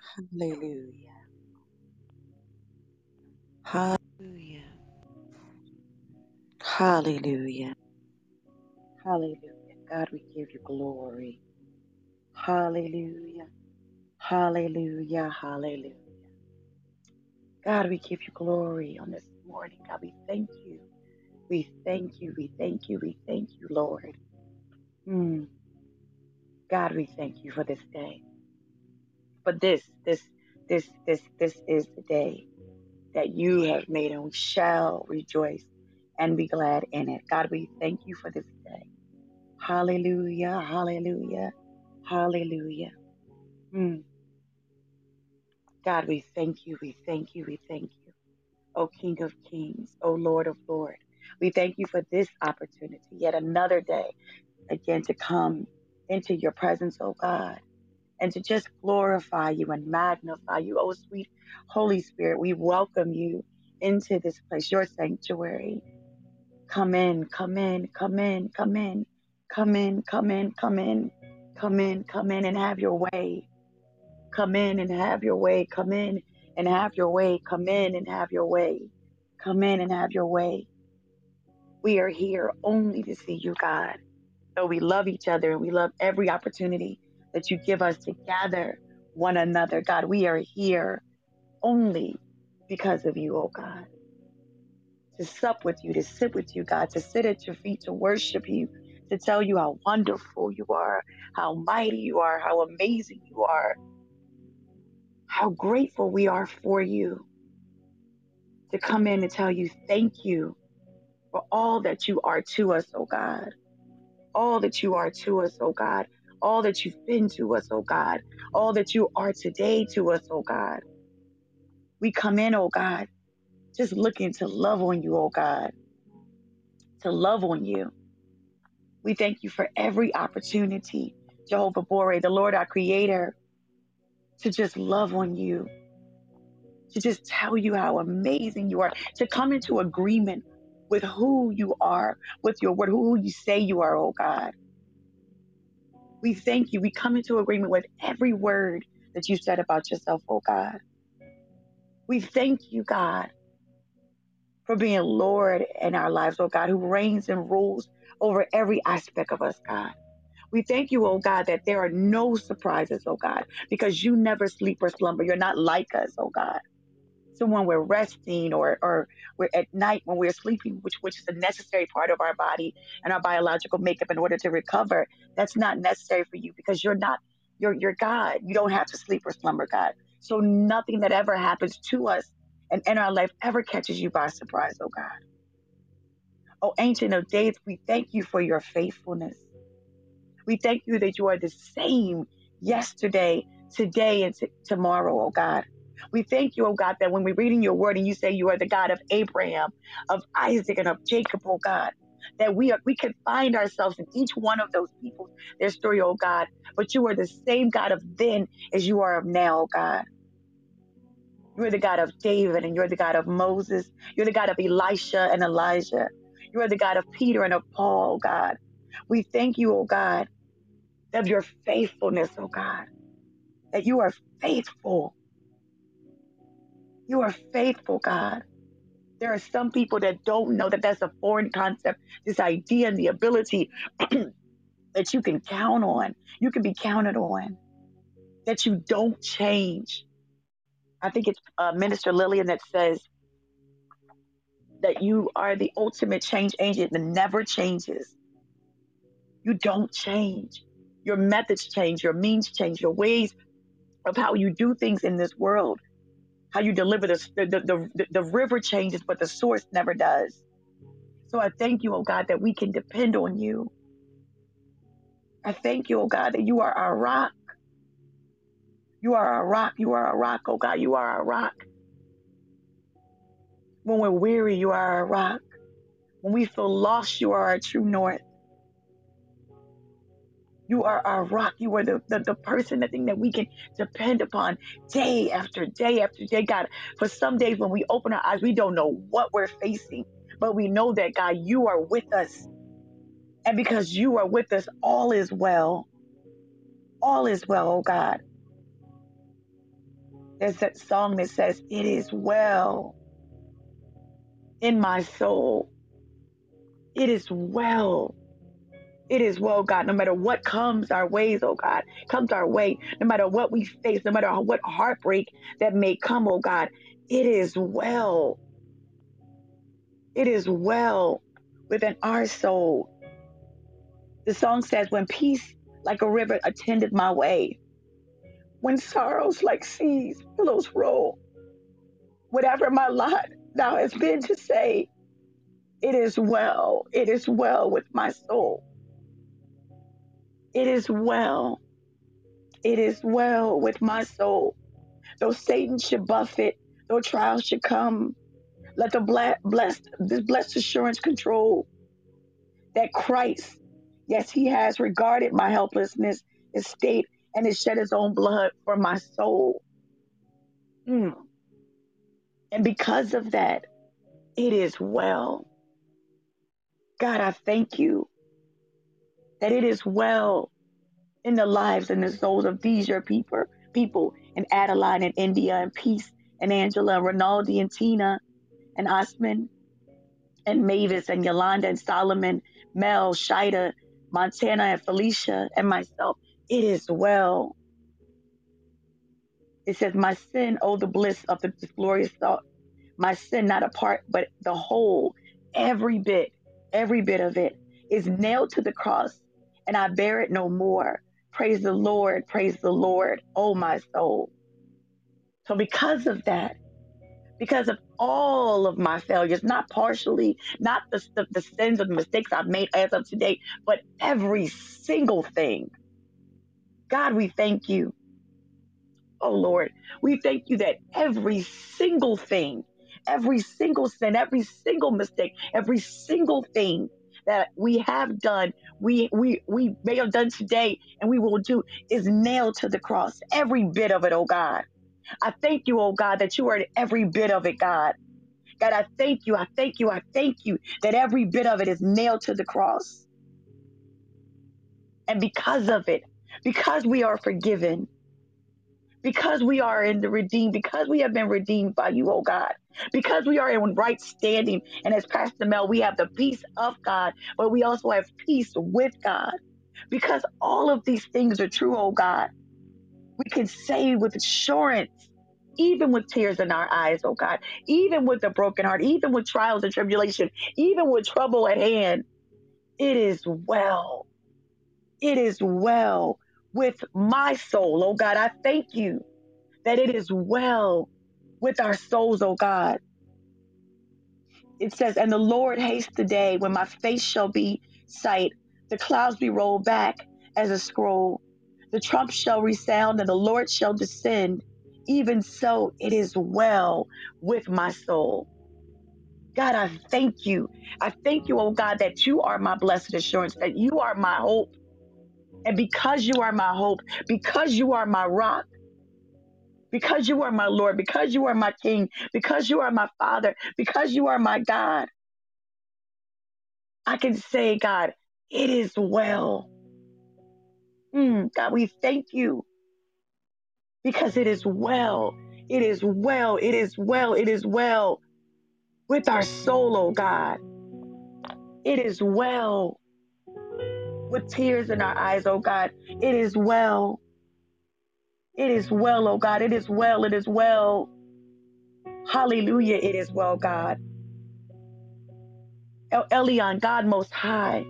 Hallelujah. Hallelujah. Hallelujah. Hallelujah. God, we give you glory. Hallelujah. Hallelujah. Hallelujah. God, we give you glory on this morning. God, we thank you. We thank you. We thank you. We thank you, Lord. Mm. God, we thank you for this day. But this, this, this, this, this is the day that you have made, and we shall rejoice and be glad in it. God, we thank you for this day. Hallelujah, hallelujah, hallelujah. Mm. God, we thank you, we thank you, we thank you. O King of Kings, O Lord of Lords. We thank you for this opportunity, yet another day, again to come into your presence, O God, and to just glorify you and magnify you. O sweet Holy Spirit, we welcome you into this place, your sanctuary. Come in, come in, come in, come in, come in, come in, come in, come in, come in and have your way. Come in and have your way. Come in and have your way. Come in and have your way. Come in and have your way. We are here only to see you, God. Though we love each other and we love every opportunity that you give us to gather one another, God, we are here only because of you, oh God. To sup with you, to sit with you, God, to sit at your feet, to worship you, to tell you how wonderful you are, how mighty you are, how amazing you are, how grateful we are for you. To come in and tell you thank you for all that you are to us, oh God. All that you are to us, oh God. All that you've been to us, oh God. All that you are today to us, oh God. We come in, oh God, just looking to love on you, oh God. To love on you. We thank you for every opportunity, Jehovah Bara, the Lord our Creator, to just love on you, to just tell you how amazing you are, to come into agreement with who you are, with your word, who you say you are, oh God. We thank you. We come into agreement with every word that you said about yourself, oh God. We thank you, God, for being Lord in our lives, oh God, who reigns and rules over every aspect of us, God. We thank you, oh God, that there are no surprises, oh God, because you never sleep or slumber. You're not like us, oh God. So when we're resting or, or we're at night when we're sleeping, which which is a necessary part of our body and our biological makeup in order to recover, that's not necessary for you because you're not you're you're God. You don't have to sleep or slumber, God. So nothing that ever happens to us and in our life ever catches you by surprise, oh God. Oh ancient of days, we thank you for your faithfulness. We thank you that you are the same yesterday, today, and t- tomorrow, oh God. We thank you, oh God, that when we read in your word and you say you are the God of Abraham, of Isaac, and of Jacob, oh God, that we are we can find ourselves in each one of those people, their story, oh God. But you are the same God of then as you are of now, oh God. You are the God of David and you're the God of Moses. You're the God of Elisha and Elijah. You are the God of Peter and of Paul, oh God. We thank you, oh God, of your faithfulness, oh God, that you are faithful. You are faithful, God. There are some people that don't know that that's a foreign concept, this idea and the ability that you can count on. You can be counted on, that you don't change. I think it's uh, Minister Lillian that says that you are the ultimate change agent that never changes. You don't change. Your methods change, your means change, your ways of how you do things in this world, how you deliver the, the, the, the, the river changes, but the source never does. So I thank you, oh God, that we can depend on you. I thank you, oh God, that you are our rock. You are our rock. You are our rock, oh God. You are our rock. When we're weary, you are our rock. When we feel lost, you are our true north. You are our rock. You are the, the, the person, the thing that we can depend upon day after day after day. God, for some days when we open our eyes, we don't know what we're facing, but we know that, God, you are with us. And because you are with us, all is well. All is well, oh God. There's that song that says, It is well in my soul. It is well. It is well, God, no matter what comes our ways, oh God, comes our way, no matter what we face, no matter what heartbreak that may come, oh God, it is well. It is well within our soul. The song says, When peace like a river attended my way, when sorrows like seas, billows roll, whatever my lot thou hast been to say, it is well, it is well with my soul. It is well, it is well with my soul. Though Satan should buffet, though trials should come, let the blessed, this blessed assurance control that Christ, yes, he has regarded my helplessness, his state, and has shed his own blood for my soul. Mm. And because of that, it is well. God, I thank you that it is well in the lives and the souls of these your people, people in Adeline and India and Peace and Angela and Rinaldi and Tina and Osman and Mavis and Yolanda and Solomon, Mel, Shida, Montana and Felicia and myself. It is well. It says, My sin, oh, the bliss of the glorious thought. My sin, not a part, but the whole, every bit, every bit of it is nailed to the cross, and I bear it no more. Praise the Lord, praise the Lord, oh, my soul. So, because of that, because of all of my failures, not partially, not the, the, the sins the mistakes I've made as of today, but every single thing. God, we thank you. Oh Lord, we thank you that every single thing, every single sin, every single mistake, every single thing that we have done, we we we may have done today and we will do is nailed to the cross. Every bit of it, oh God. I thank you, oh God, that you are in every bit of it, God. God, I thank you, I thank you, I thank you that every bit of it is nailed to the cross. And because of it, because we are forgiven, because we are in the redeemed, because we have been redeemed by you, oh God, because we are in right standing. And as Pastor Mel, we have the peace of God, but we also have peace with God. Because all of these things are true, oh God we can say with assurance, even with tears in our eyes, oh God, even with a broken heart, even with trials and tribulation, even with trouble at hand, it is well. It is well with my soul, oh God. I thank you that it is well with our souls, oh God. It says, And the Lord haste the day when my face shall be sight, the clouds be rolled back as a scroll the trump shall resound and the Lord shall descend. Even so, it is well with my soul. God, I thank you. I thank you, oh God, that you are my blessed assurance, that you are my hope. And because you are my hope, because you are my rock, because you are my Lord, because you are my King, because you are my Father, because you are my God, I can say, God, it is well. Mm, God, we thank you because it is well. It is well. It is well. It is well with our soul, oh God. It is well with tears in our eyes, oh God. It is well. It is well, oh God. It is well. It is well. Hallelujah. It is well, God. El Elyon, God Most High.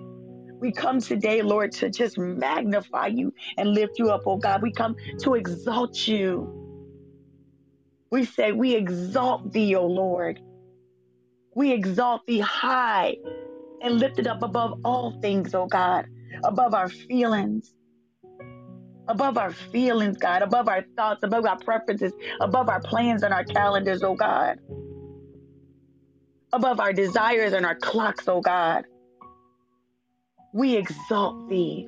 We come today, Lord, to just magnify you and lift you up, oh God. We come to exalt you. We say, We exalt thee, O Lord. We exalt thee high and lifted up above all things, oh God, above our feelings, above our feelings, God, above our thoughts, above our preferences, above our plans and our calendars, oh God, above our desires and our clocks, oh God. We exalt thee.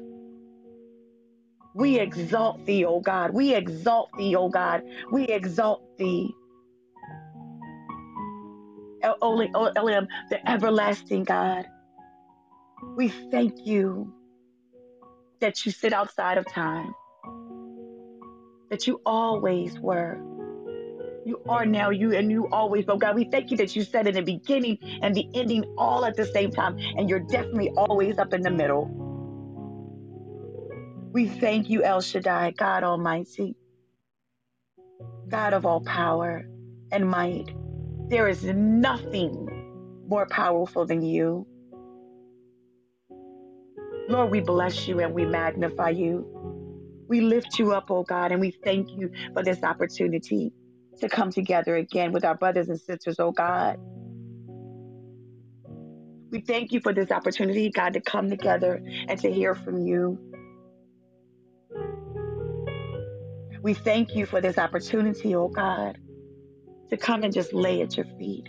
We exalt thee, O God. We exalt thee, O God. We exalt thee. El Elohim, the everlasting God. We thank you that you sit outside of time, that you always were, You are now you and you always, but God, we thank you that you said in the beginning and the ending all at the same time, and you're definitely always up in the middle. We thank you, El Shaddai, God Almighty, God of all power and might. There is nothing more powerful than you. Lord, we bless you and we magnify you. We lift you up, oh God, and we thank you for this opportunity to come together again with our brothers and sisters, oh God. We thank you for this opportunity, God, to come together and to hear from you. We thank you for this opportunity, oh God, to come and just lay at your feet.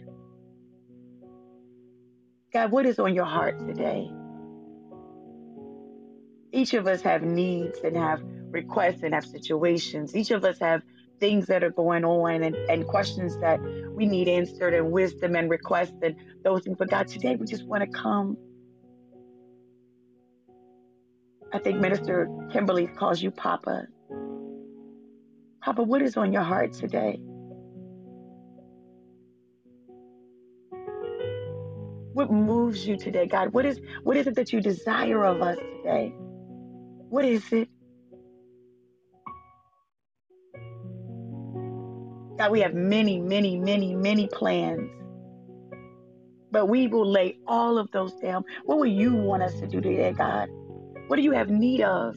God, what is on your heart today? Each of us have needs and have requests and have situations. Each of us have things that are going on and, and questions that we need answered and wisdom and requests and those things. But God, today we just want to come. I think Minister Kimberly calls you Papa. Papa, what is on your heart today? What moves you today, God? What is what is it that you desire of us today? What is it? God, we have many, many, many, many plans. But we will lay all of those down. What will you want us to do today, God? What do you have need of?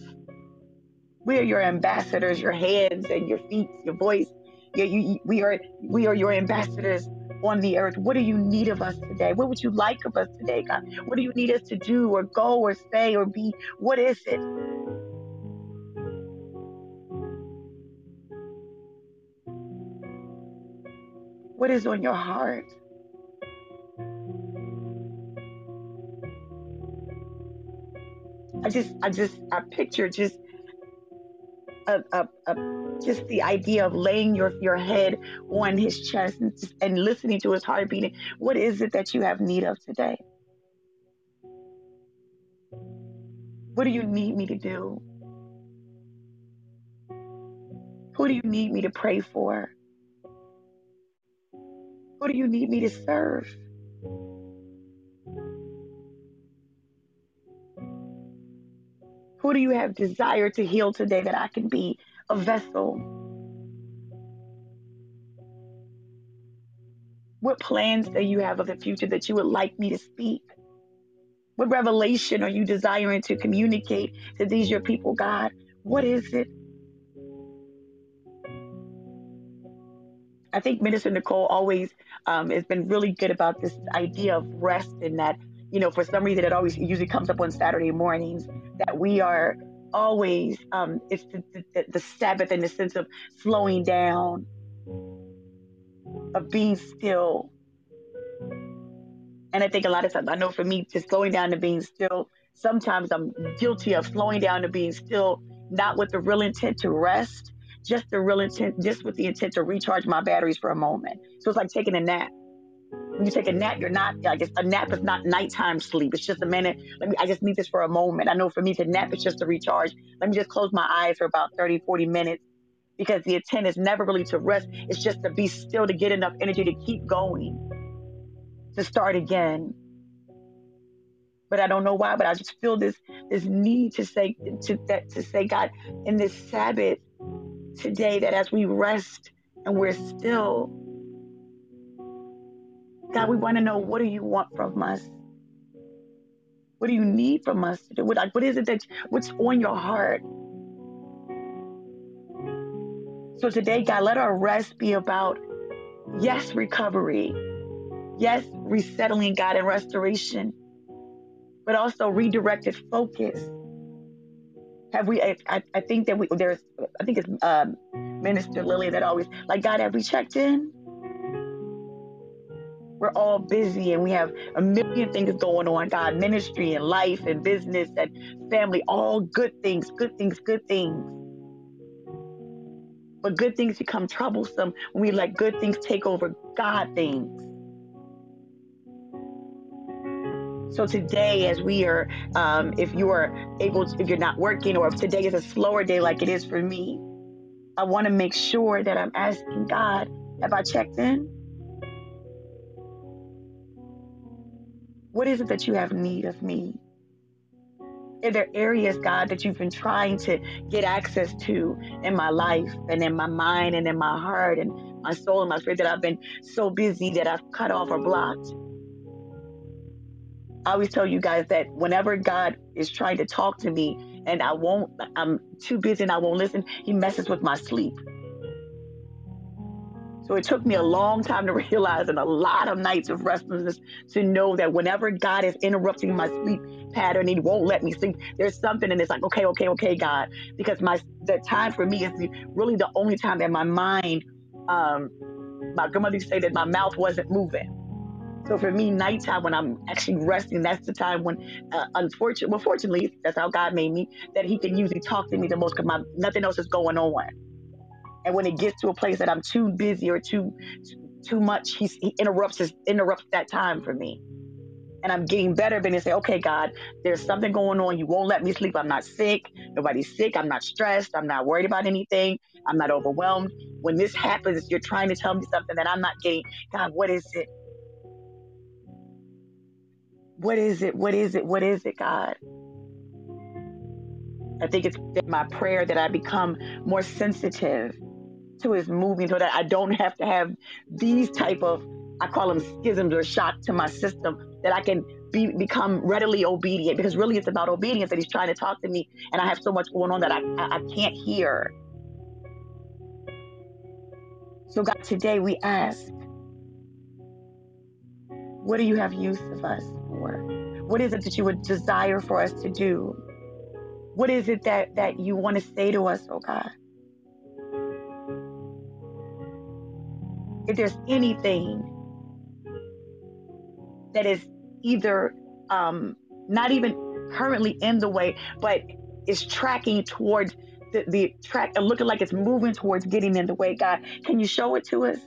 We are your ambassadors, your hands and your feet, your voice. You, you, we are we are your ambassadors on the earth. What do you need of us today? What would you like of us today, God? What do you need us to do or go or say or be? What is it? What is on your heart? I just, I just, I picture just a, a, a, just the idea of laying your, your head on his chest and, and listening to his heart beating. What is it that you have need of today? What do you need me to do? Who do you need me to pray for? Who do you need me to serve? Who do you have desire to heal today that I can be a vessel? What plans do you have of the future that you would like me to speak? What revelation are you desiring to communicate to these your people, God? What is it? I think Minister Nicole always um, has been really good about this idea of rest and that, you know, for some reason it always usually comes up on Saturday mornings that we are always, um, it's the, the, the Sabbath in the sense of slowing down, of being still. And I think a lot of times, I know for me, just slowing down to being still, sometimes I'm guilty of slowing down to being still, not with the real intent to rest, just the real intent, just with the intent to recharge my batteries for a moment. So it's like taking a nap. When you take a nap, you're not, I guess a nap is not nighttime sleep. It's just a minute. Let me, I just need this for a moment. I know for me to nap is just to recharge. Let me just close my eyes for about 30, 40 minutes because the intent is never really to rest. It's just to be still, to get enough energy to keep going, to start again. But I don't know why, but I just feel this this need to say to that to say, God, in this Sabbath, today that as we rest and we're still, God, we want to know what do you want from us? What do you need from us to do? What, like, what is it that what's on your heart? So today, God, let our rest be about yes, recovery, yes, resettling, God, and restoration, but also redirected focus have we? I, I think that we there's. I think it's um, Minister Lily that always like God. Have we checked in? We're all busy and we have a million things going on. God, ministry and life and business and family, all good things, good things, good things. But good things become troublesome when we let good things take over God things. So today, as we are, um, if you are able, to, if you're not working, or if today is a slower day like it is for me, I want to make sure that I'm asking God, Have I checked in? What is it that you have need of me? Are there areas, God, that you've been trying to get access to in my life and in my mind and in my heart and my soul and my spirit that I've been so busy that I've cut off or blocked? I always tell you guys that whenever God is trying to talk to me and I won't, I'm too busy and I won't listen, He messes with my sleep. So it took me a long time to realize and a lot of nights of restlessness to know that whenever God is interrupting my sleep pattern, He won't let me sleep. There's something, and it's like, okay, okay, okay, God, because my the time for me is really the only time that my mind, um, my grandmother used to say that my mouth wasn't moving. So for me, nighttime when I'm actually resting, that's the time when, uh, unfortunately, well, fortunately, that's how God made me, that He can usually talk to me the most because my nothing else is going on. And when it gets to a place that I'm too busy or too too much, he interrupts his, interrupts that time for me. And I'm getting better, but they say, okay, God, there's something going on. You won't let me sleep. I'm not sick. Nobody's sick. I'm not stressed. I'm not worried about anything. I'm not overwhelmed. When this happens, you're trying to tell me something that I'm not getting. God, what is it? What is it? What is it? What is it, God? I think it's my prayer that I become more sensitive to his moving so that I don't have to have these type of I call them schisms or shock to my system that I can be become readily obedient because really it's about obedience that he's trying to talk to me and I have so much going on that I, I, I can't hear. So God, today we ask, what do you have use of us for? What is it that you would desire for us to do? What is it that, that you want to say to us, oh God? If there's anything that is either um, not even currently in the way, but is tracking towards the, the track and looking like it's moving towards getting in the way, God, can you show it to us?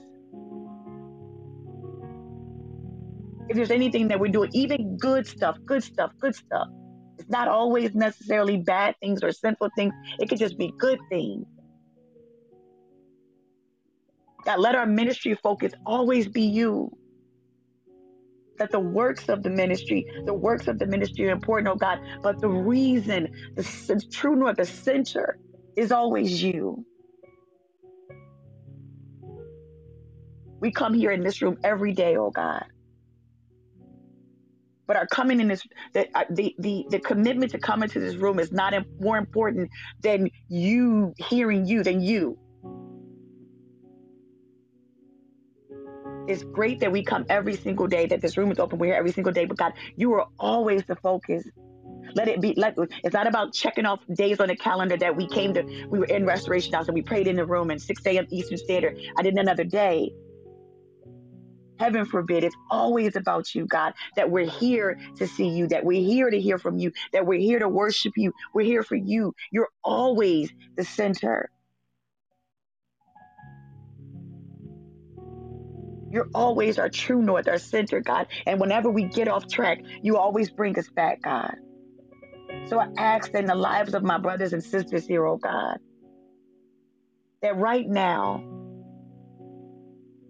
If there's anything that we're doing, even good stuff, good stuff, good stuff, it's not always necessarily bad things or sinful things. It could just be good things. God, let our ministry focus always be you. That the works of the ministry, the works of the ministry are important, oh God, but the reason, the, the true north, the center is always you. We come here in this room every day, oh God. But our coming in this, the, uh, the, the, the commitment to come into this room is not more important than you hearing you, than you. It's great that we come every single day, that this room is open. We're here every single day. But God, you are always the focus. Let it be let it's not about checking off days on the calendar that we came to we were in restoration house and we prayed in the room and 6 a.m. Eastern Standard. I did another day. Heaven forbid, it's always about you, God, that we're here to see you, that we're here to hear from you, that we're here to worship you. We're here for you. You're always the center. You're always our true north, our center, God. And whenever we get off track, you always bring us back, God. So I ask in the lives of my brothers and sisters here, oh God, that right now,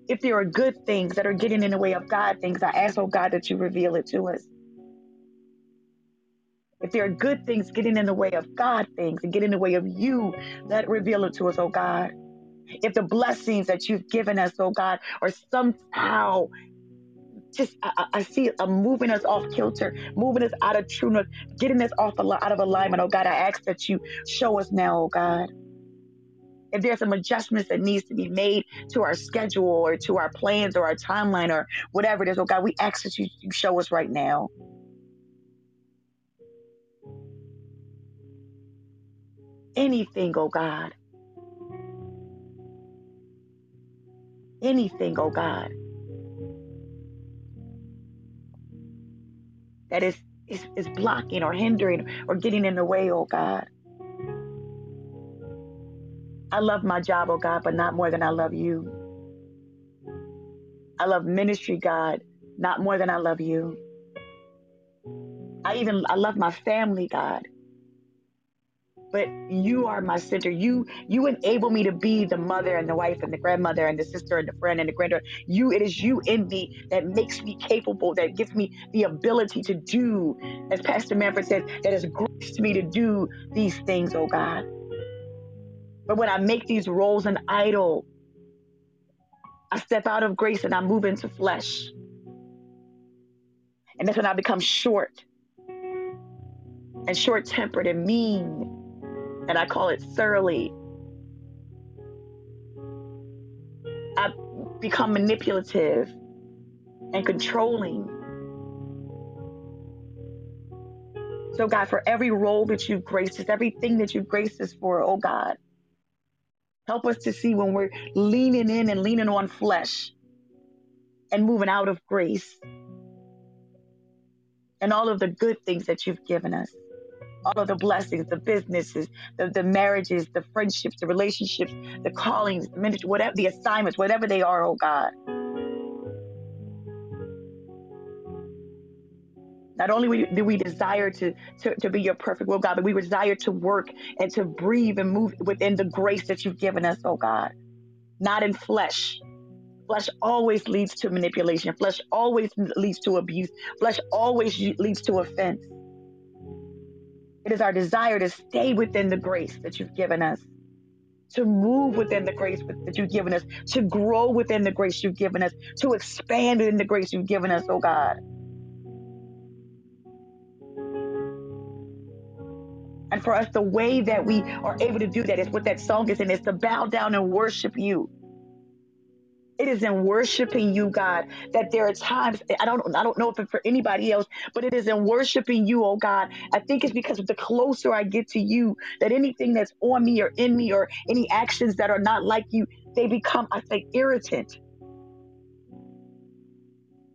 if there are good things that are getting in the way of God things, I ask, oh God, that you reveal it to us. If there are good things getting in the way of God things and getting in the way of you, let reveal it to us, oh God if the blessings that you've given us, oh God, are somehow just I, I see it I'm moving us off kilter, moving us out of trueness, getting us off out of alignment. Oh God, I ask that you show us now, oh God. If there's some adjustments that needs to be made to our schedule or to our plans or our timeline or whatever it is, oh God, we ask that you, you show us right now. Anything, oh God, anything, oh God, that is, is, is blocking or hindering or getting in the way, oh God. I love my job, oh God, but not more than I love you. I love ministry, God, not more than I love you. I even I love my family, God. But you are my center. You you enable me to be the mother and the wife and the grandmother and the sister and the friend and the granddaughter. You it is you in me that makes me capable, that gives me the ability to do, as Pastor Manford says, that has graced me to do these things, oh God. But when I make these roles an idol, I step out of grace and I move into flesh. And that's when I become short and short tempered and mean and I call it surly. I become manipulative and controlling. So, God, for every role that you've graced us, everything that you've graced us for, oh God, help us to see when we're leaning in and leaning on flesh and moving out of grace and all of the good things that you've given us all of the blessings, the businesses, the, the marriages, the friendships, the relationships, the callings, the ministry, whatever the assignments, whatever they are, oh God. Not only do we desire to, to, to be your perfect will, God, but we desire to work and to breathe and move within the grace that you've given us, oh God. Not in flesh. Flesh always leads to manipulation. Flesh always leads to abuse. Flesh always leads to offense. It is our desire to stay within the grace that you've given us, to move within the grace that you've given us, to grow within the grace you've given us, to expand in the grace you've given us, oh God. And for us, the way that we are able to do that is what that song is and it's to bow down and worship you. It is in worshiping you, God, that there are times I don't I don't know if it's for anybody else, but it is in worshiping you, oh God. I think it's because the closer I get to you, that anything that's on me or in me or any actions that are not like you, they become, I say, irritant.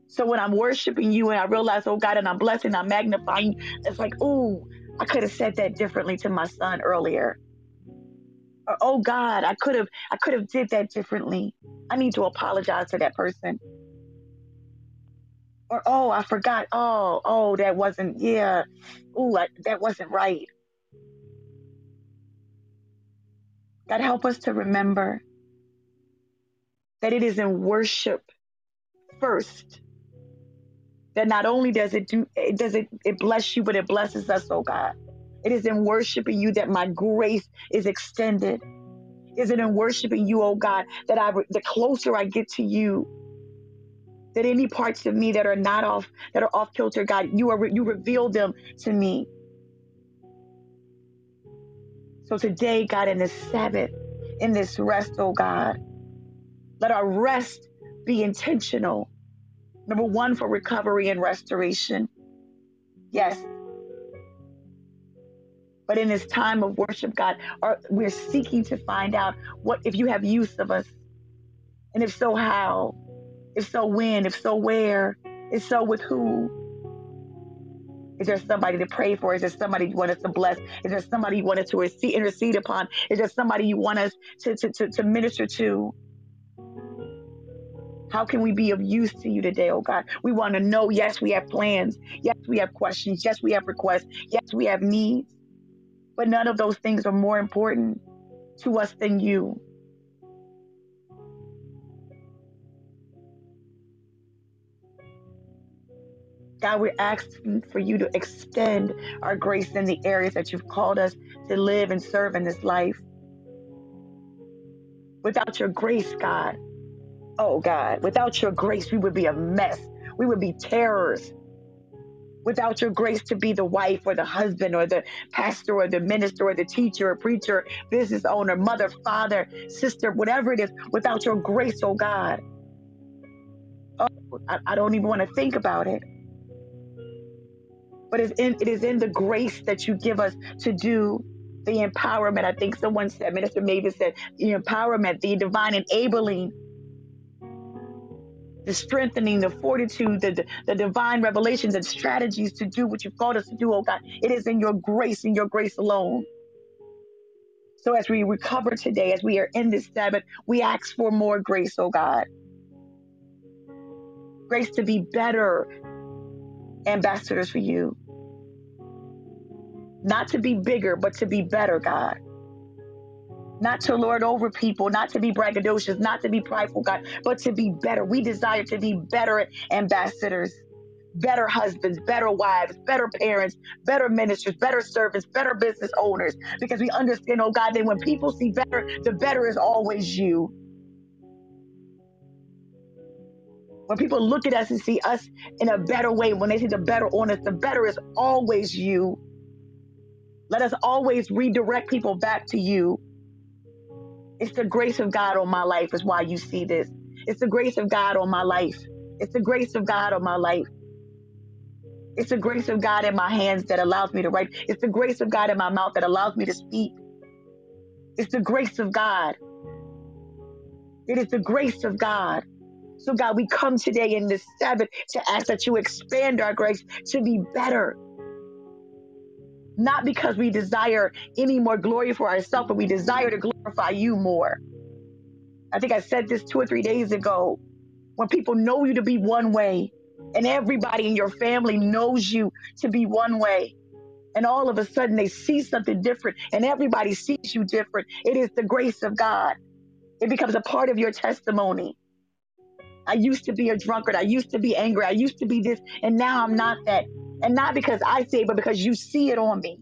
So when I'm worshiping you and I realize, oh God, and I'm blessing, I'm magnifying, it's like, oh, I could have said that differently to my son earlier or, oh God, I could have I could have did that differently. I need to apologize to that person. Or oh, I forgot. Oh, oh, that wasn't yeah. Oh, that wasn't right. God help us to remember that it is in worship first that not only does it do it does it it bless you, but it blesses us, oh God. It is in worshiping you that my grace is extended. Is it in worshiping you, oh God, that I the closer I get to you, that any parts of me that are not off, that are off kilter, God, you are you reveal them to me. So today, God, in this Sabbath, in this rest, oh God, let our rest be intentional. Number one, for recovery and restoration. Yes, but in this time of worship, God, are, we're seeking to find out what if you have use of us. And if so, how? If so, when? If so, where? If so, with who? Is there somebody to pray for? Is there somebody you want us to bless? Is there somebody you want us to intercede upon? Is there somebody you want us to, to, to, to minister to? How can we be of use to you today, oh God? We want to know, yes, we have plans. Yes, we have questions. Yes, we have requests. Yes, we have needs. But none of those things are more important to us than you. God, we're asking for you to extend our grace in the areas that you've called us to live and serve in this life. Without your grace, God, oh God, without your grace, we would be a mess. We would be terrors without your grace to be the wife or the husband or the pastor or the minister or the teacher or preacher, business owner, mother, father, sister, whatever it is, without your grace, oh God. Oh, I, I don't even want to think about it. But it's in, it is in the grace that you give us to do the empowerment. I think someone said, Minister Mavis said, the empowerment, the divine enabling the strengthening, the fortitude, the, the, the divine revelations and strategies to do what you've called us to do, oh God. It is in your grace and your grace alone. So as we recover today, as we are in this Sabbath, we ask for more grace, oh God. Grace to be better ambassadors for you. not to be bigger, but to be better, God. Not to lord over people, not to be braggadocious, not to be prideful, God, but to be better. We desire to be better ambassadors, better husbands, better wives, better parents, better ministers, better servants, better business owners, because we understand, oh God, that when people see better, the better is always you. When people look at us and see us in a better way, when they see the better on us, the better is always you. Let us always redirect people back to you. It's the grace of God on my life, is why you see this. It's the grace of God on my life. It's the grace of God on my life. It's the grace of God in my hands that allows me to write. It's the grace of God in my mouth that allows me to speak. It's the grace of God. It is the grace of God. So, God, we come today in this Sabbath to ask that you expand our grace to be better. Not because we desire any more glory for ourselves, but we desire to glorify you more. I think I said this two or three days ago. When people know you to be one way, and everybody in your family knows you to be one way, and all of a sudden they see something different, and everybody sees you different, it is the grace of God. It becomes a part of your testimony. I used to be a drunkard. I used to be angry. I used to be this, and now I'm not that. And not because I say it, but because you see it on me.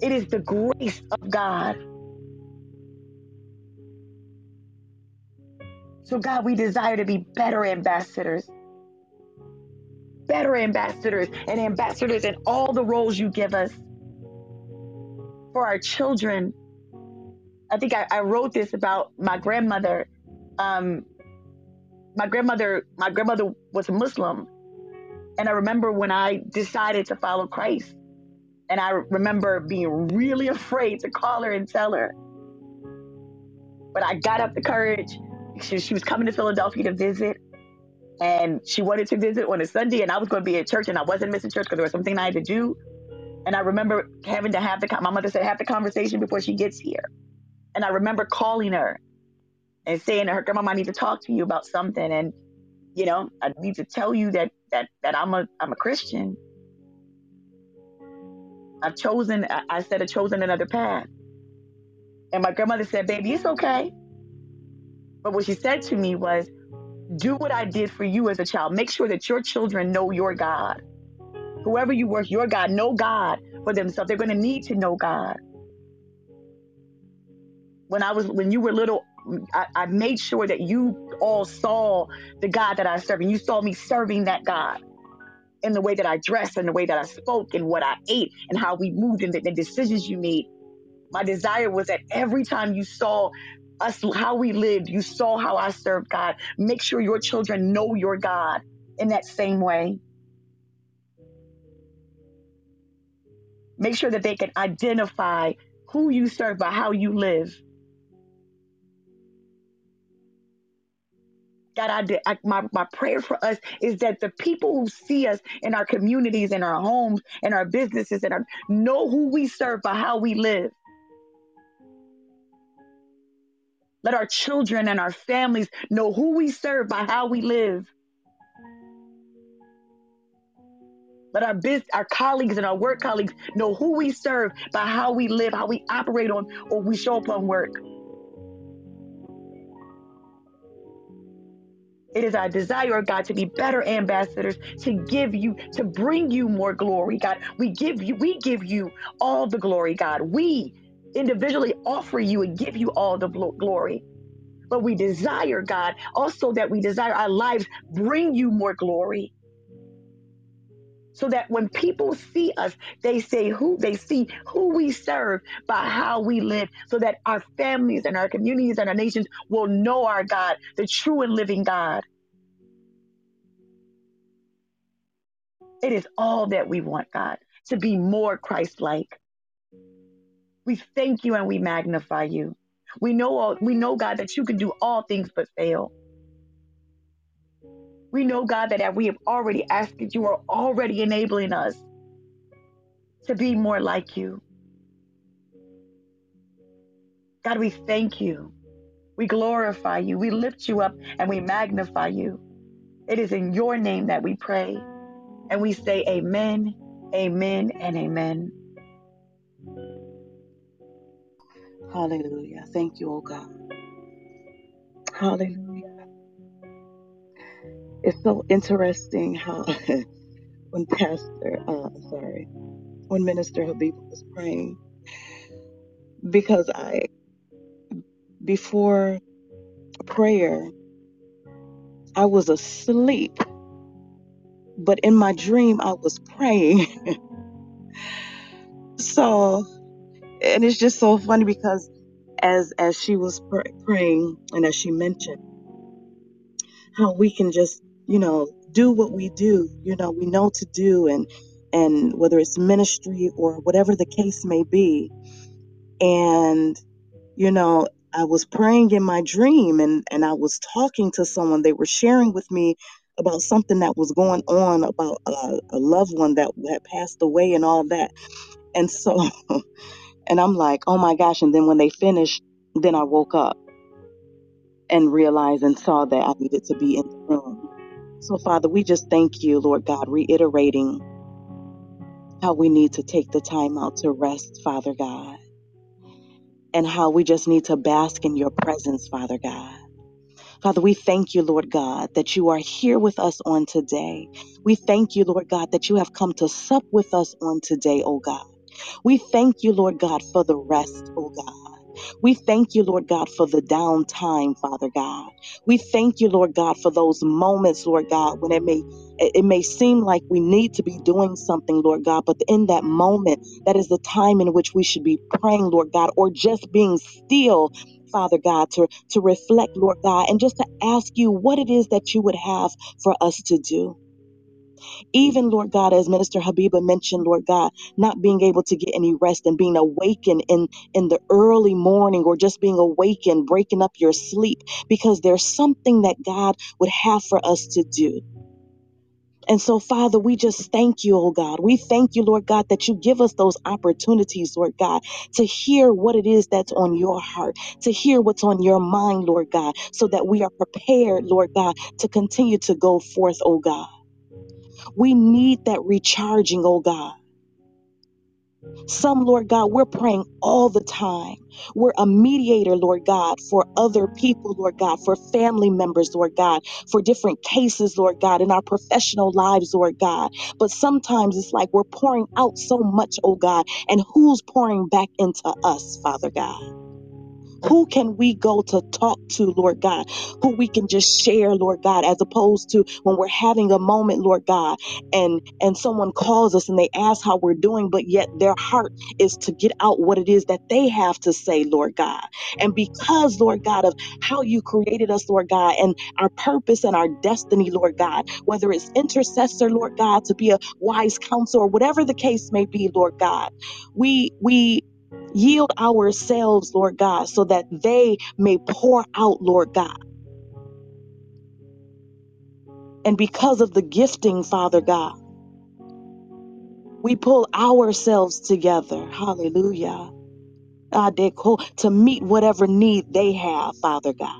It is the grace of God. So, God, we desire to be better ambassadors, better ambassadors, and ambassadors in all the roles you give us for our children. I think I, I wrote this about my grandmother um, my grandmother, my grandmother was a Muslim, and I remember when I decided to follow Christ, and I remember being really afraid to call her and tell her. But I got up the courage. She, she was coming to Philadelphia to visit, and she wanted to visit on a Sunday, and I was going to be at church, and I wasn't missing church because there was something I had to do. And I remember having to have the my mother said have the conversation before she gets here, and I remember calling her and saying to her, Grandma, I need to talk to you about something. And, you know, I need to tell you that that that I'm a I'm a Christian. I've chosen I said I've chosen another path. And my grandmother said, Baby, it's okay. But what she said to me was, do what I did for you as a child. Make sure that your children know your God. Whoever you work, your God, know God for themselves. They're going to need to know God. When I was, when you were little, I, I made sure that you all saw the God that I serve, and you saw me serving that God in the way that I dressed, and the way that I spoke, and what I ate, and how we moved, and the, the decisions you made. My desire was that every time you saw us, how we lived, you saw how I served God. Make sure your children know your God in that same way. Make sure that they can identify who you serve by how you live. God, I did. I, my, my prayer for us is that the people who see us in our communities, in our homes, in our businesses, and our know who we serve by how we live. Let our children and our families know who we serve by how we live. Let our biz, our colleagues and our work colleagues know who we serve by how we live, how we operate on, or we show up on work. It is our desire, oh God, to be better ambassadors, to give you, to bring you more glory, God. We give you, we give you all the glory, God. We individually offer you and give you all the glory. But we desire, God, also that we desire our lives bring you more glory. So that when people see us, they say who they see who we serve by how we live, so that our families and our communities and our nations will know our God, the true and living God. It is all that we want, God, to be more Christ like. We thank you and we magnify you. We know all, we know God that you can do all things but fail. We know God that as we have already asked that you are already enabling us to be more like you. God, we thank you. We glorify you. We lift you up and we magnify you. It is in your name that we pray. And we say amen, Amen and amen. Hallelujah. Thank you, oh God. Hallelujah. It's so interesting how when Pastor, uh, sorry, when Minister Habiba was praying, because I, before prayer, I was asleep, but in my dream, I was praying. so, and it's just so funny because as, as she was pr- praying and as she mentioned how we can just, you know, do what we do, you know, we know to do and, and whether it's ministry or whatever the case may be. And you know, I was praying in my dream and, and I was talking to someone. They were sharing with me about something that was going on about a, a loved one that had passed away and all that. And so, and I'm like, oh my gosh. And then when they finished, then I woke up and realized and saw that I needed to be in the room. So, Father, we just thank you, Lord God, reiterating how we need to take the time out to rest, Father God, and how we just need to bask in your presence, Father God. Father, we thank you, Lord God, that you are here with us on today. We thank you, Lord God, that you have come to sup with us on today, oh God. We thank you, Lord God, for the rest, oh God. We thank you, Lord God, for the downtime, Father God. We thank you, Lord God, for those moments, Lord God, when it may it may seem like we need to be doing something, Lord God, but in that moment, that is the time in which we should be praying, Lord God, or just being still, Father God, to, to reflect, Lord God, and just to ask you what it is that you would have for us to do even Lord God, as Minister Habiba mentioned, Lord God, not being able to get any rest and being awakened in in the early morning or just being awakened, breaking up your sleep, because there's something that God would have for us to do. And so, Father, we just thank you, oh God. We thank you, Lord God, that you give us those opportunities, Lord God, to hear what it is that's on your heart, to hear what's on your mind, Lord God, so that we are prepared, Lord God, to continue to go forth, oh God. We need that recharging, oh God. Some, Lord God, we're praying all the time. We're a mediator, Lord God, for other people, Lord God, for family members, Lord God, for different cases, Lord God, in our professional lives, Lord God. But sometimes it's like we're pouring out so much, oh God, and who's pouring back into us, Father God? Who can we go to talk to, Lord God? Who we can just share, Lord God, as opposed to when we're having a moment, Lord God, and and someone calls us and they ask how we're doing, but yet their heart is to get out what it is that they have to say, Lord God. And because, Lord God, of how you created us, Lord God, and our purpose and our destiny, Lord God, whether it's intercessor, Lord God, to be a wise counselor, whatever the case may be, Lord God, we we Yield ourselves, Lord God, so that they may pour out, Lord God. And because of the gifting, Father God, we pull ourselves together. Hallelujah. Ah, To meet whatever need they have, Father God.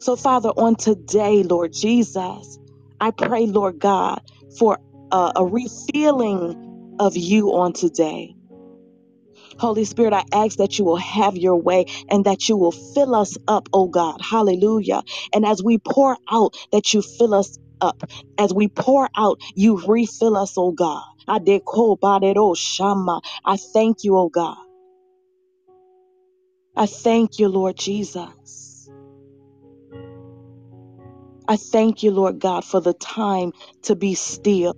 So, Father, on today, Lord Jesus, I pray, Lord God, for a, a refilling of you on today. Holy Spirit, I ask that you will have your way and that you will fill us up, oh God. Hallelujah. And as we pour out, that you fill us up. As we pour out, you refill us, oh God. Adeko oh badero oh shama. I thank you, oh God. I thank you, Lord Jesus. I thank you, Lord God, for the time to be still.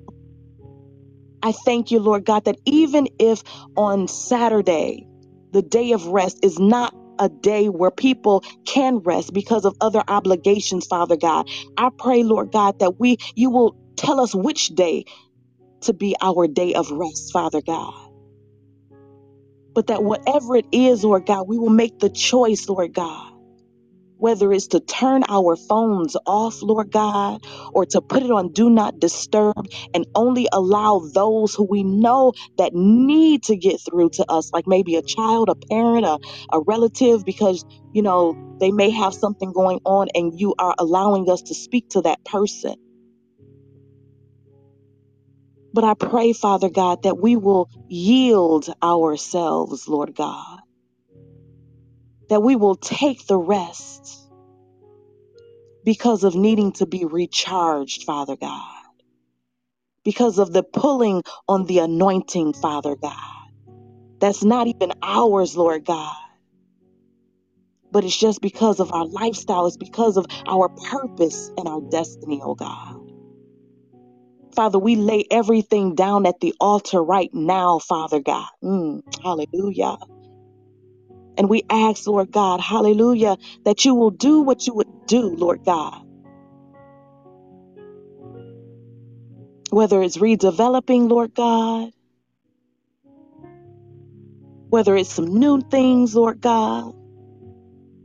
I thank you, Lord God, that even if on Saturday, the day of rest is not a day where people can rest because of other obligations, Father God. I pray, Lord God, that we you will tell us which day to be our day of rest, Father God. But that whatever it is, Lord God, we will make the choice, Lord God whether it's to turn our phones off, Lord God, or to put it on do not disturb and only allow those who we know that need to get through to us, like maybe a child, a parent, a, a relative, because, you know, they may have something going on and you are allowing us to speak to that person. But I pray, Father God, that we will yield ourselves, Lord God, that we will take the rest because of needing to be recharged, Father God, because of the pulling on the anointing, Father God. That's not even ours, Lord God. But it's just because of our lifestyle. It's because of our purpose and our destiny, oh God. Father, we lay everything down at the altar right now, Father God. Mm, hallelujah. And we ask, Lord God, hallelujah, that you will do what you would do, Lord God. Whether it's redeveloping, Lord God, whether it's some new things, Lord God,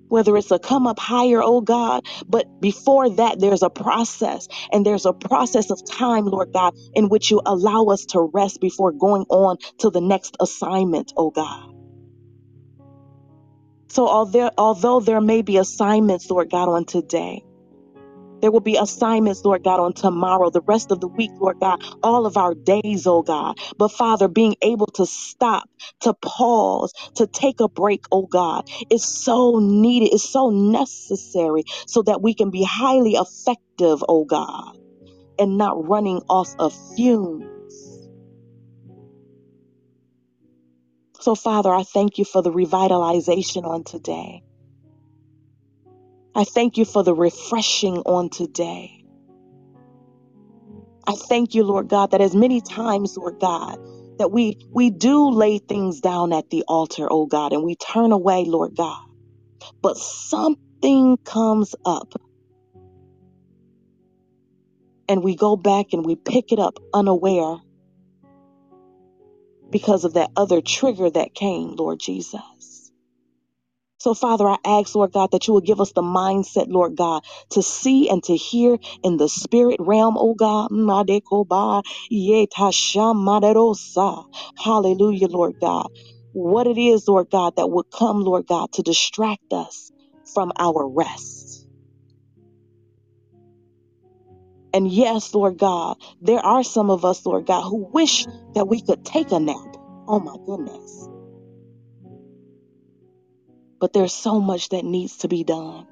whether it's a come up higher, oh God. But before that, there's a process, and there's a process of time, Lord God, in which you allow us to rest before going on to the next assignment, oh God. So although, although there may be assignments, Lord God, on today, there will be assignments, Lord God, on tomorrow, the rest of the week, Lord God, all of our days, oh God. But Father, being able to stop, to pause, to take a break, oh God, is so needed, is so necessary so that we can be highly effective, oh God, and not running off of fumes. So, Father, I thank you for the revitalization on today. I thank you for the refreshing on today. I thank you, Lord God, that as many times, Lord God, that we we do lay things down at the altar, oh God, and we turn away, Lord God. But something comes up and we go back and we pick it up unaware because of that other trigger that came, Lord Jesus. So, Father, I ask, Lord God, that you will give us the mindset, Lord God, to see and to hear in the spirit realm, oh God. Hallelujah, Lord God. What it is, Lord God, that would come, Lord God, to distract us from our rest. And yes, Lord God, there are some of us, Lord God, who wish that we could take a nap. Oh my goodness. But there's so much that needs to be done.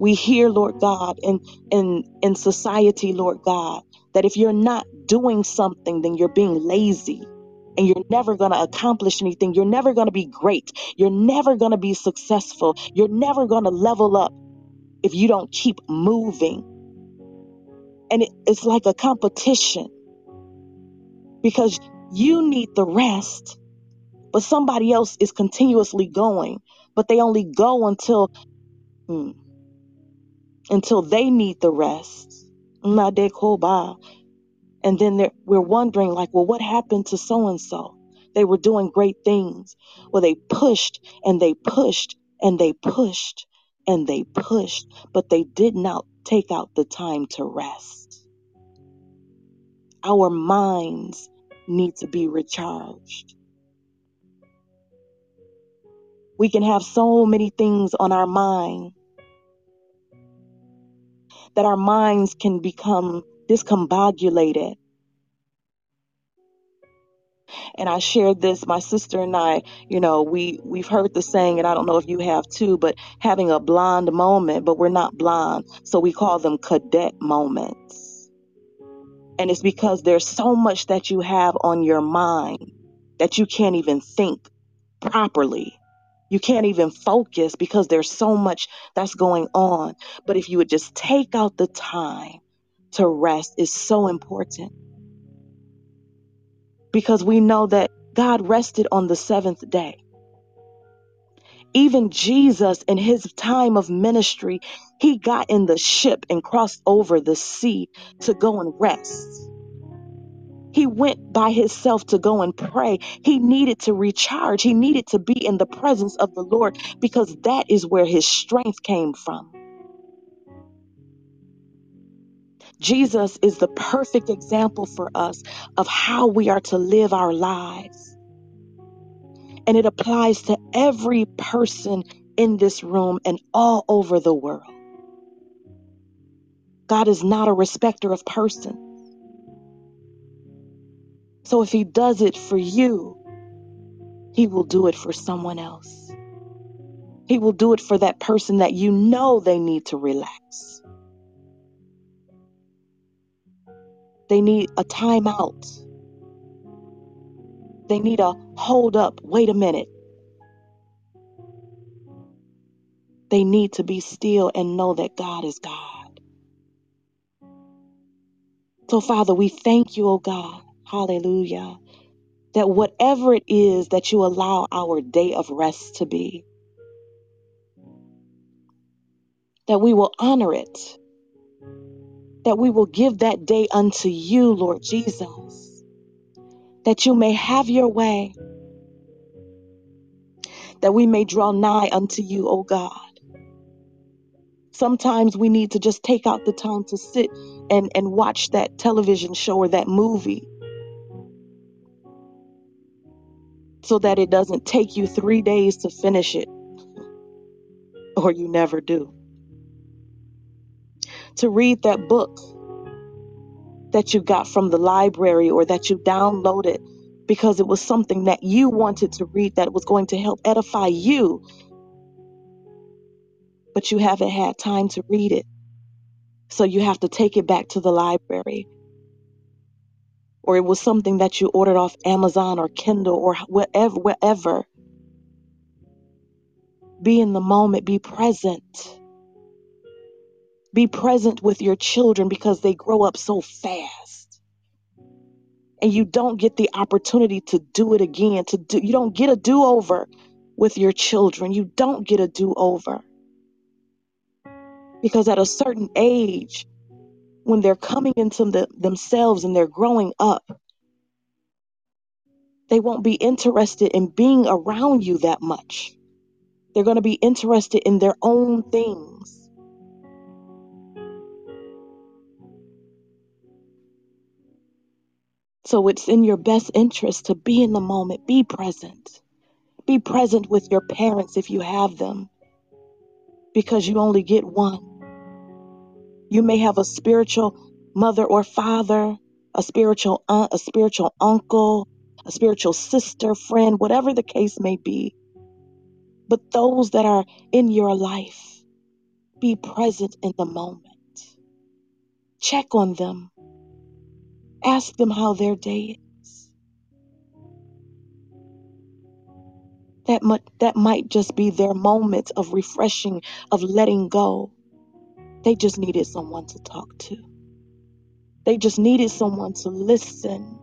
We hear, Lord God, in in in society, Lord God, that if you're not doing something, then you're being lazy and you're never going to accomplish anything. You're never going to be great. You're never going to be successful. You're never going to level up if you don't keep moving. And it, it's like a competition because you need the rest, but somebody else is continuously going, but they only go until hmm, until they need the rest. Nadekoba. And then we're wondering, like, well, what happened to so and so? They were doing great things. Well, they pushed and they pushed and they pushed and they pushed, but they did not take out the time to rest. Our minds need to be recharged. We can have so many things on our mind that our minds can become discombobulated. And I shared this, my sister and I, you know, we, we've heard the saying, and I don't know if you have too, but having a blonde moment, but we're not blonde. So we call them cadet moments. And it's because there's so much that you have on your mind that you can't even think properly. You can't even focus because there's so much that's going on. But if you would just take out the time to rest is so important because we know that God rested on the seventh day. Even Jesus, in his time of ministry, he got in the ship and crossed over the sea to go and rest. He went by himself to go and pray. He needed to recharge. He needed to be in the presence of the Lord because that is where his strength came from. Jesus is the perfect example for us of how we are to live our lives. And it applies to every person in this room and all over the world. God is not a respecter of persons. So if He does it for you, He will do it for someone else. He will do it for that person that you know they need to relax. They need a timeout. They need a hold up, wait a minute. They need to be still and know that God is God. So, Father, we thank you, oh God. Hallelujah. That whatever it is that you allow our day of rest to be, that we will honor it, that we will give that day unto you, Lord Jesus, that you may have your way, that we may draw nigh unto you, O God. Sometimes we need to just take out the time to sit and, and watch that television show or that movie so that it doesn't take you three days to finish it, or you never do. To read that book that you got from the library or that you downloaded because it was something that you wanted to read that was going to help edify you, but you haven't had time to read it. So you have to take it back to the library. Or it was something that you ordered off Amazon or Kindle or wherever, wherever. Be in the moment, be present. Be present with your children because they grow up so fast. And you don't get the opportunity to do it again, to do you don't get a do-over with your children. You don't get a do-over. Because at a certain age, when they're coming into the, themselves and they're growing up, they won't be interested in being around you that much. They're going to be interested in their own things. So it's in your best interest to be in the moment, be present. Be present with your parents if you have them, because you only get one. You may have a spiritual mother or father, a spiritual aunt, a spiritual uncle, a spiritual sister, friend, whatever the case may be. But those that are in your life, be present in the moment. Check on them. Ask them how their day is. That might, that might just be their moment of refreshing, of letting go. They just needed someone to talk to. They just needed someone to listen.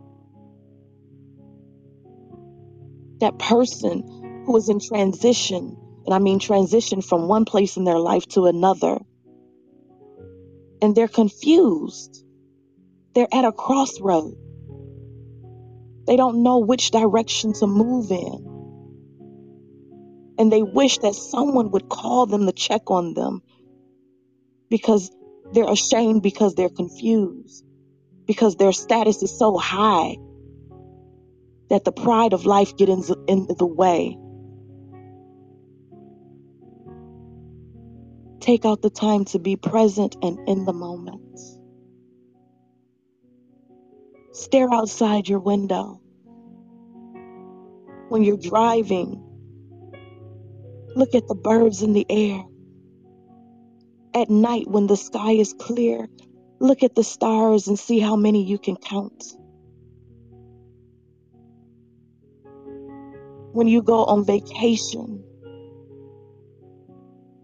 That person who is in transition, and I mean transition from one place in their life to another, and they're confused. They're at a crossroad. They don't know which direction to move in. And they wish that someone would call them to check on them because they're ashamed because they're confused, because their status is so high that the pride of life gets in the way. Take out the time to be present and in the moment. Stare outside your window. When you're driving, look at the birds in the air. At night, when the sky is clear, look at the stars and see how many you can count. When you go on vacation,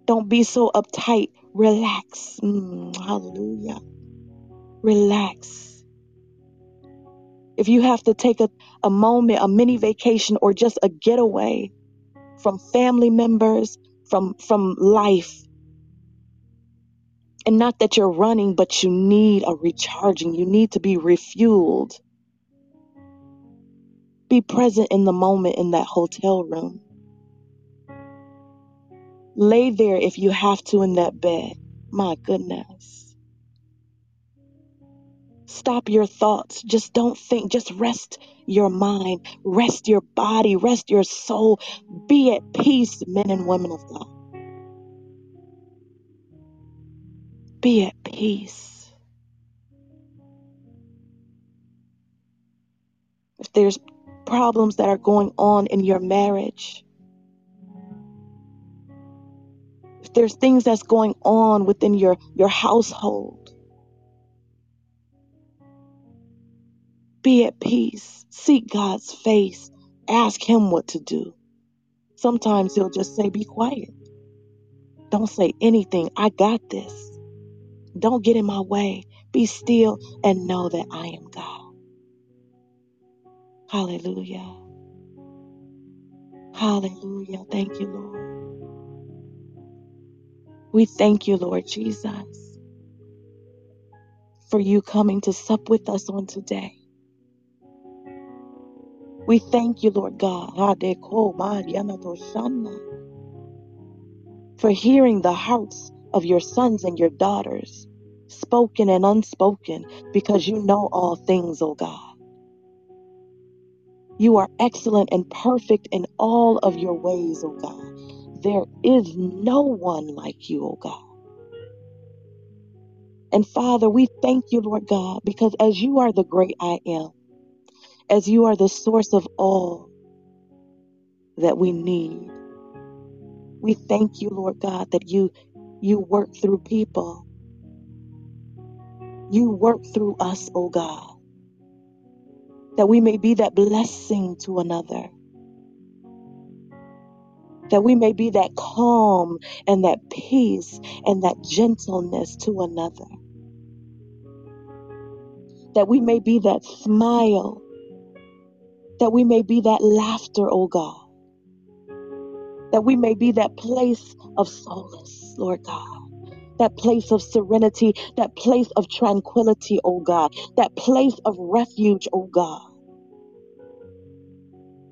don't be so uptight. Relax. Mm, hallelujah. Relax. If you have to take a, a moment, a mini vacation, or just a getaway from family members, from, from life, and not that you're running, but you need a recharging. You need to be refueled. Be present in the moment in that hotel room. Lay there if you have to in that bed. My goodness. Stop your thoughts. Just don't think. Just rest your mind, rest your body, rest your soul. Be at peace, men and women of God. Be at peace. If there's problems that are going on in your marriage, if there's things that's going on within your, your household, be at peace. Seek God's face. Ask Him what to do. Sometimes He'll just say, Be quiet. Don't say anything. I got this. Don't get in my way. Be still and know that I am God. Hallelujah. Hallelujah. Thank you, Lord. We thank you, Lord Jesus, for you coming to sup with us on today. We thank you, Lord God, ah, for hearing the hearts of your sons and your daughters, spoken and unspoken, because you know all things, O God. You are excellent and perfect in all of your ways, O God. There is no one like you, O God. And Father, we thank you, Lord God, because as you are the great I am, as you are the source of all that we need, we thank you, Lord God, that you you work through people. You work through us, O God, that we may be that blessing to another. That we may be that calm and that peace and that gentleness to another. That we may be that smile. That we may be that laughter, O God that we may be that place of solace, Lord God. That place of serenity, that place of tranquility, oh God, that place of refuge, oh God.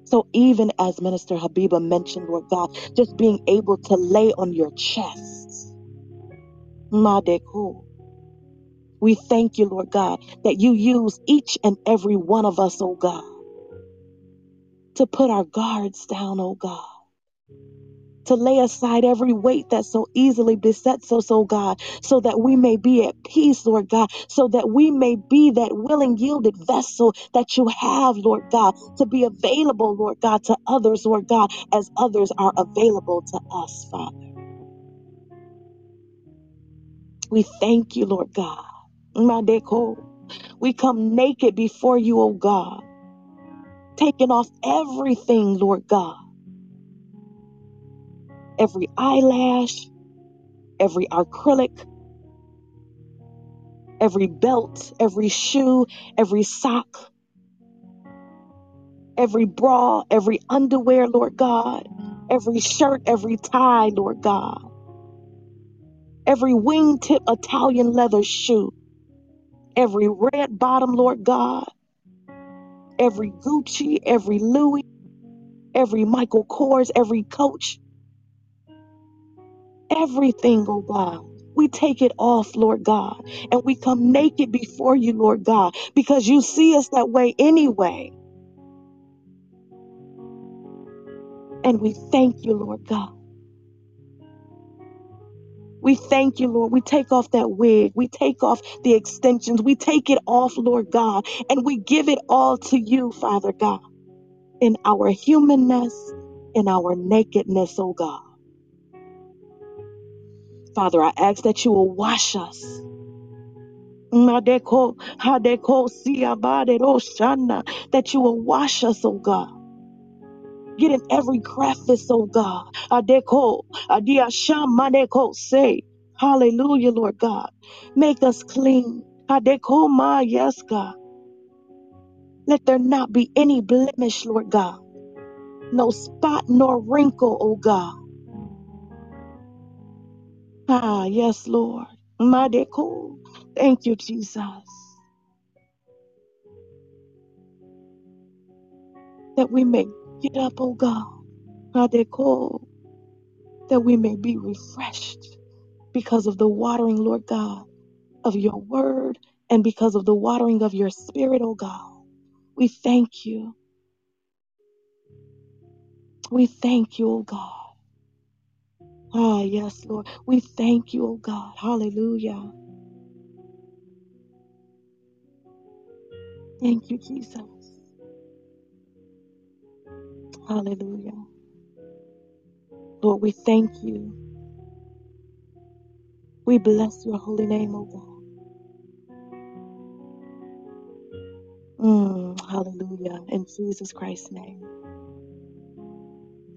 So, even as Minister Habiba mentioned, Lord God, just being able to lay on your chest, Madeko. We thank you, Lord God, that you use each and every one of us, oh God, to put our guards down, oh God to lay aside every weight that so easily besets us, oh God, so that we may be at peace, Lord God, so that we may be that willing, yielded vessel that you have, Lord God, to be available, Lord God, to others, Lord God, as others are available to us, Father. We thank you, Lord God. We come naked before you, oh God, taking off everything, Lord God, every eyelash, every acrylic, every belt, every shoe, every sock, every bra, every underwear, Lord God, every shirt, every tie, Lord God, every wingtip Italian leather shoe, every red bottom, Lord God, every Gucci, every Louis, every Michael Kors, every Coach, everything, oh God. We take it off, Lord God, and we come naked before you, Lord God, because you see us that way anyway. And we thank you, Lord God. We thank you, Lord. We take off that wig. We take off the extensions. We take it off, Lord God, and we give it all to you, Father God, in our humanness, in our nakedness, oh God. Father, I ask that you will wash us. That you will wash us, oh God. Get in every crevice, oh God. Adeko, adiashamaneko, say, Hallelujah, Lord God. Make us clean. Adeko ma, yes, God. Let there not be any blemish, Lord God. No spot nor wrinkle, oh God. Ah, yes, Lord. Madeko. Thank you, Jesus. That we may get up, oh God. Adeko. That we may be refreshed because of the watering, Lord God of your word and because of the watering of your spirit, oh God. We thank you. We thank you, oh God. Ah, yes, Lord. We thank you, oh God. Hallelujah. Thank you, Jesus. Hallelujah. Lord, we thank you. We bless your holy name, O God. Mm, hallelujah. In Jesus Christ's name.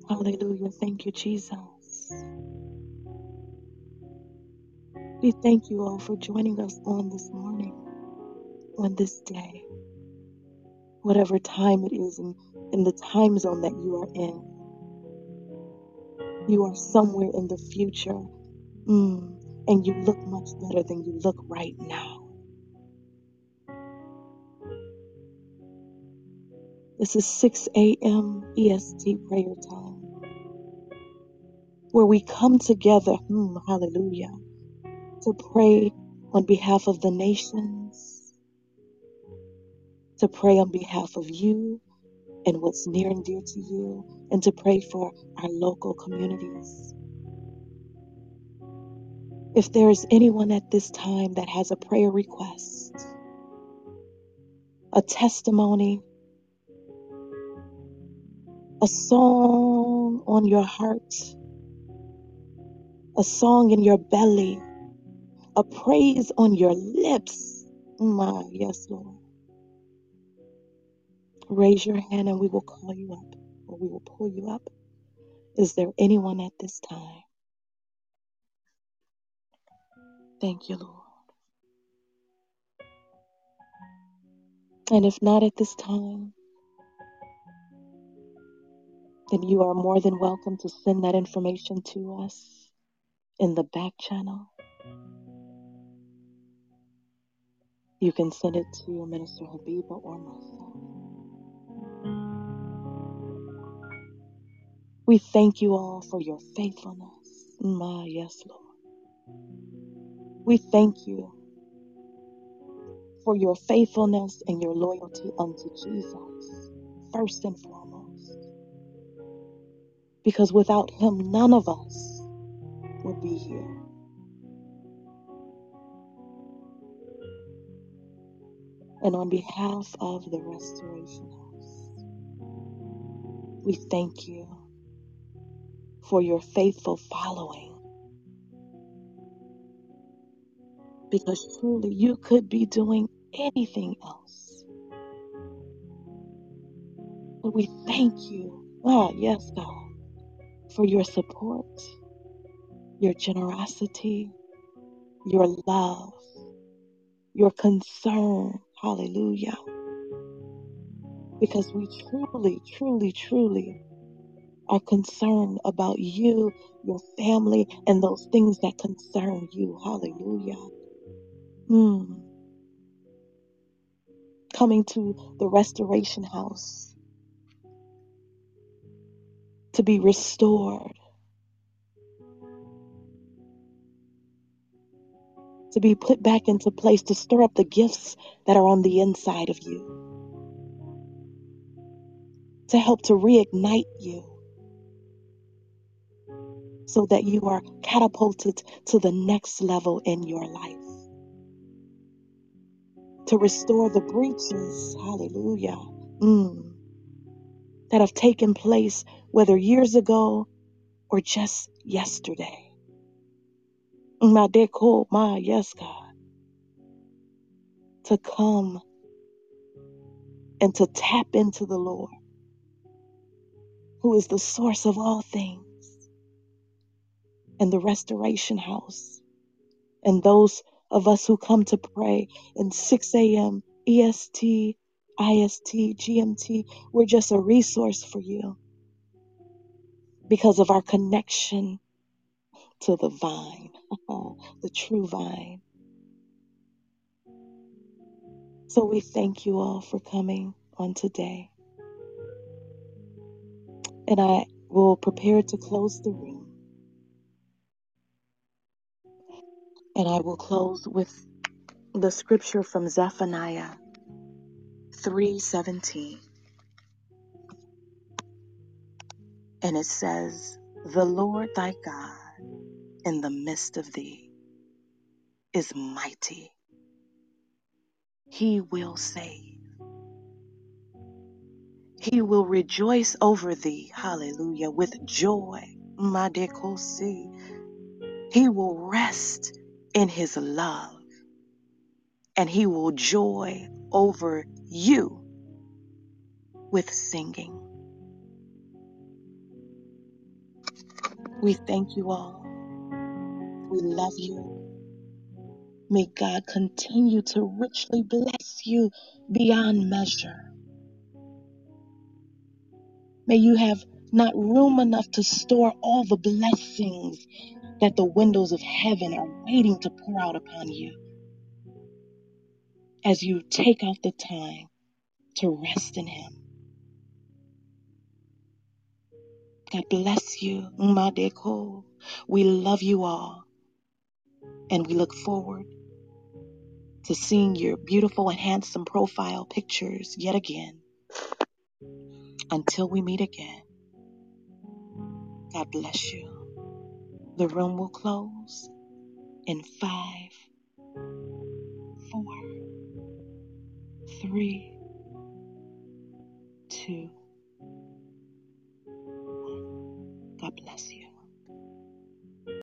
Hallelujah. Thank you, Jesus. We thank you all for joining us on this morning, on this day, whatever time it is in, in the time zone that you are in. You are somewhere in the future, mm, and you look much better than you look right now. This is 6 a.m. EST prayer time, where we come together, mm, hallelujah, to pray on behalf of the nations, to pray on behalf of you and what's near and dear to you, and to pray for our local communities. If there is anyone at this time that has a prayer request, a testimony, a song on your heart, a song in your belly, a praise on your lips. My, yes, Lord. Raise your hand and we will call you up or we will pull you up. Is there anyone at this time? Thank you, Lord. And if not at this time, then you are more than welcome to send that information to us in the back channel. You can send it to Minister Habiba or myself. We thank you all for your faithfulness. My, yes, Lord. We thank you for your faithfulness and your loyalty unto Jesus, first and foremost. Because without him, none of us would be here. And on behalf of the Restoration House, we thank you for your faithful following. Because truly, you could be doing anything else. But we thank you, ah, yes, God, for your support, your generosity, your love, your concern. Hallelujah. Because we truly, truly, truly are concerned about you, your family, and those things that concern you. Hallelujah. Hmm. Coming to the restoration house to be restored, to be put back into place, to stir up the gifts that are on the inside of you, to help to reignite you so that you are catapulted to the next level in your life. To restore the breaches, hallelujah, mm, that have taken place, whether years ago or just yesterday. My deco, my yes, God. To come and to tap into the Lord, who is the source of all things, and the restoration house, and those of us who come to pray in 6 a.m. EST, IST, GMT, we're just a resource for you because of our connection to the vine, the true vine. So we thank you all for coming on today. And I will prepare to close the room. And I will close with the scripture from Zephaniah 3:17. And it says, "The Lord thy God in the midst of thee is mighty. He will save. He will rejoice over thee, hallelujah, with joy. Madekosi. He will rest in his love and he will joy over you with singing. We thank you all. We love you. May God continue to richly bless you beyond measure. May you have not room enough to store all the blessings that the windows of heaven are waiting to pour out upon you as you take out the time to rest in Him. God bless you. Umadeko. We love you all. And we look forward to seeing your beautiful and handsome profile pictures yet again. Until we meet again, God bless you. The room will close in five, four, three, two, one. God bless you.